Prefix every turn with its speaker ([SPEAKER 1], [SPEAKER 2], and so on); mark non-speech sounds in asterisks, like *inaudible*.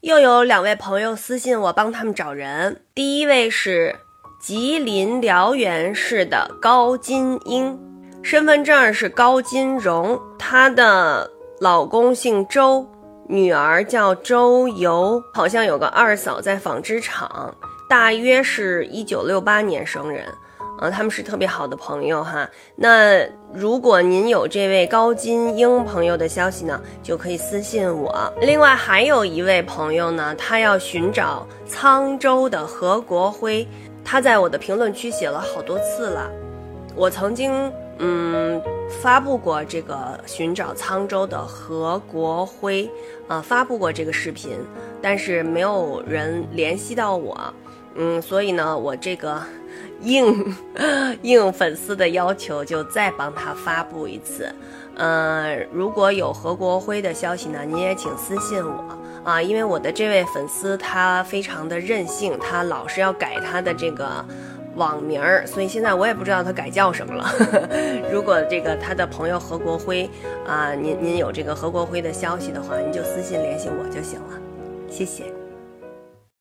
[SPEAKER 1] 又有两位朋友私信我帮他们找人，第一位是吉林辽源市的高金英，身份证是高金荣，她的老公姓周，女儿叫周游，好像有个二嫂在纺织厂，大约是一九六八年生人。啊，他们是特别好的朋友哈。那如果您有这位高金英朋友的消息呢，就可以私信我。另外还有一位朋友呢，他要寻找沧州的何国辉，他在我的评论区写了好多次了。我曾经嗯发布过这个寻找沧州的何国辉，啊发布过这个视频，但是没有人联系到我。嗯，所以呢，我这个。应 *laughs* 应粉丝的要求，就再帮他发布一次。嗯，如果有何国辉的消息呢，您也请私信我啊，因为我的这位粉丝他非常的任性，他老是要改他的这个网名儿，所以现在我也不知道他改叫什么了。呵 *laughs* 呵如果这个他的朋友何国辉啊，您您有这个何国辉的消息的话，您就私信联系我就行了，谢谢。